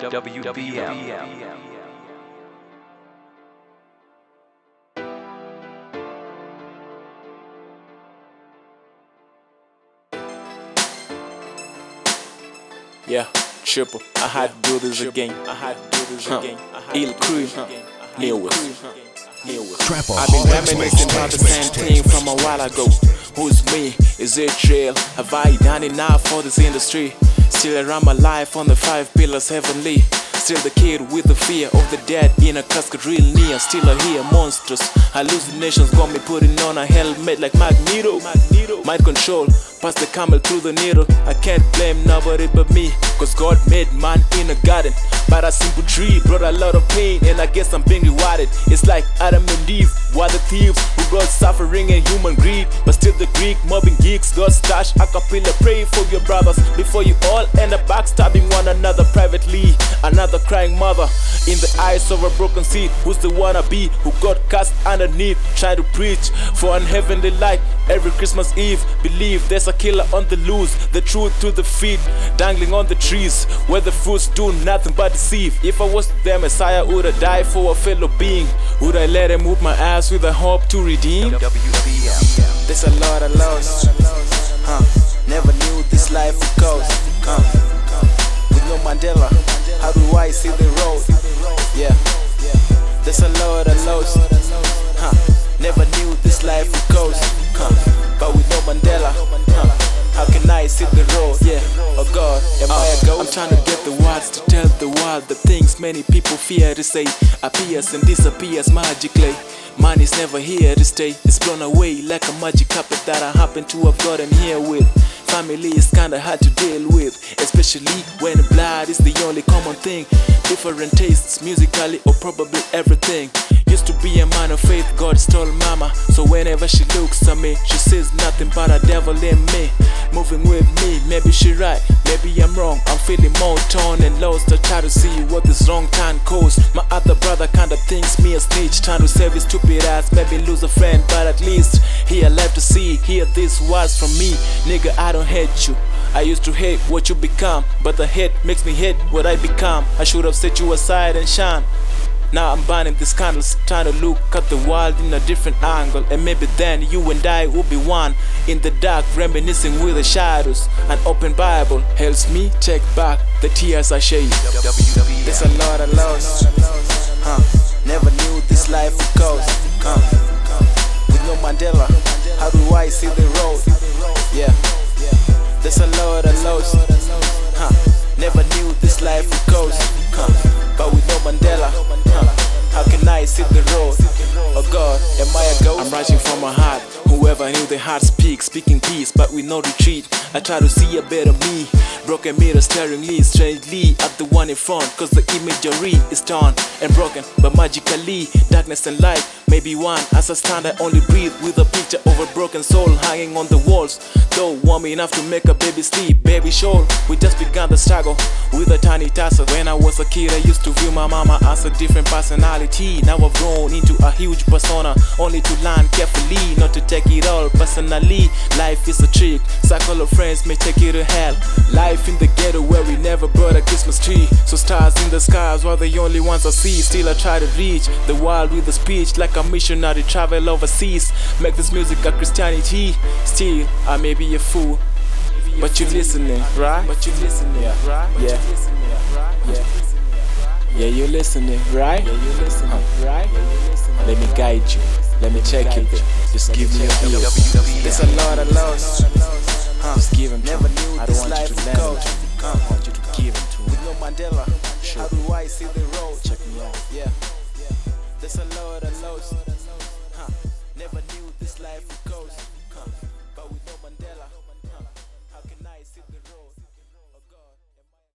WBM. Yeah, triple. I had to do this again. I had to do this again. Il crew, Lewis. Trap I've been reminiscing about the same thing from a while ago. Who's me? Is it real? Have I done enough for this industry? Still around my life on the five pillars heavenly. Still the kid with the fear of the dead in a casket real near. Still I hear monstrous hallucinations got me putting on a helmet like Magneto. Magneto. Mind control, pass the camel through the needle. I can't blame nobody but me, cause God made man in a garden. But a simple tree brought a lot of pain, and I guess I'm being rewarded. It's like Adam and Eve, thieves who brought suffering and human greed. But still the Greek mobbing geeks got stash a cappella. Pray for your brothers before you all end up backstabbing one another privately. Another crying mother in the eyes of a broken seed. Who's the wannabe who got cast underneath? Trying to preach for unheavenly light every Christmas Eve. Believe there's a killer on the loose, the truth to the feet, dangling on the trees where the fruits do nothing but deceive. If I was the Messiah, would I die for a fellow being? Would I let him whoop my ass with a hope to redeem? There's a lot of loss. Huh. Never knew this life would cost. With no Mandela, how do I see the road? Yeah. There's a lot of loss. Huh. Never knew this life would cost. But with no Mandela, huh. How can I see the road? Yeah. Oh God, am I a ghost? I'm trying to get the words to tell the world the things many people fear to say appears and disappears magically. Money's never here to stay. It's blown away like a magic carpet that I happen to have gotten here with. Family is kinda hard to deal with, especially when blood is the only common thing. Different tastes musically or probably everything. Used to be a man of faith, God stole mama. So whenever she looks at me, she sees nothing but a devil in me. Moving with me, maybe she right, maybe I'm wrong. I'm feeling more torn and lost. I try to see what this wrong time caused. My other brother kinda thinks me a snitch, trying to save his stupid ass. Maybe lose a friend, but at least he alive to see. Hear these words from me, nigga. I don't hate you. I used to hate what you become, but the hate makes me hate what I become. I should have set you aside and shine. Now I'm burning these candles, trying to look at the world in a different angle. And maybe then you and I will be one in the dark, reminiscing with the shadows. An open Bible helps me take back the tears I shed. There's a lot of loss. Huh. Never knew this life would cost. Huh. With no Mandela, how do I see the road? Yeah. There's a lot of loss. Huh. Never knew this life would cost. Huh. But with no Mandela, huh. how can I see the road? Oh God, am I a ghost? I'm writing from my heart. Whoever knew the heart speaks, speaking peace, but with no retreat. I try to see a better me. Broken mirror staring me strangely at the one in front, cause the imagery is torn and broken. But magically, darkness and light may be one. As I stand, I only breathe with a picture of a broken soul hanging on the walls. Though warm enough to make a baby sleep, baby shawl. We just began the struggle with a tiny tassel. When I was a kid, I used to view my mama as a different personality. Now I've grown into a huge persona, only to learn carefully, not to take it all personally. Life is a trick, circle of friends may take you to hell. Life in the ghetto where we never brought a Christmas tree. So stars in the skies were the only ones I see. Still I try to reach the world with a speech like a missionary travel overseas. Make this music a Christianity. Still, I may be a fool. But you listening, right? But you listening, right? Yeah. Yeah. Yeah, you're listening, right? Yeah, you're listening, right? Let me guide you. Let me check it. Just give me a feel. There's a lot of loss. Huh. Just give 'em to Never me. knew I don't want you to lend go. them to me. I want you to give 'em to me. With no Mandela, how do I see the road? Check me out. Yeah, there's a lot of loss.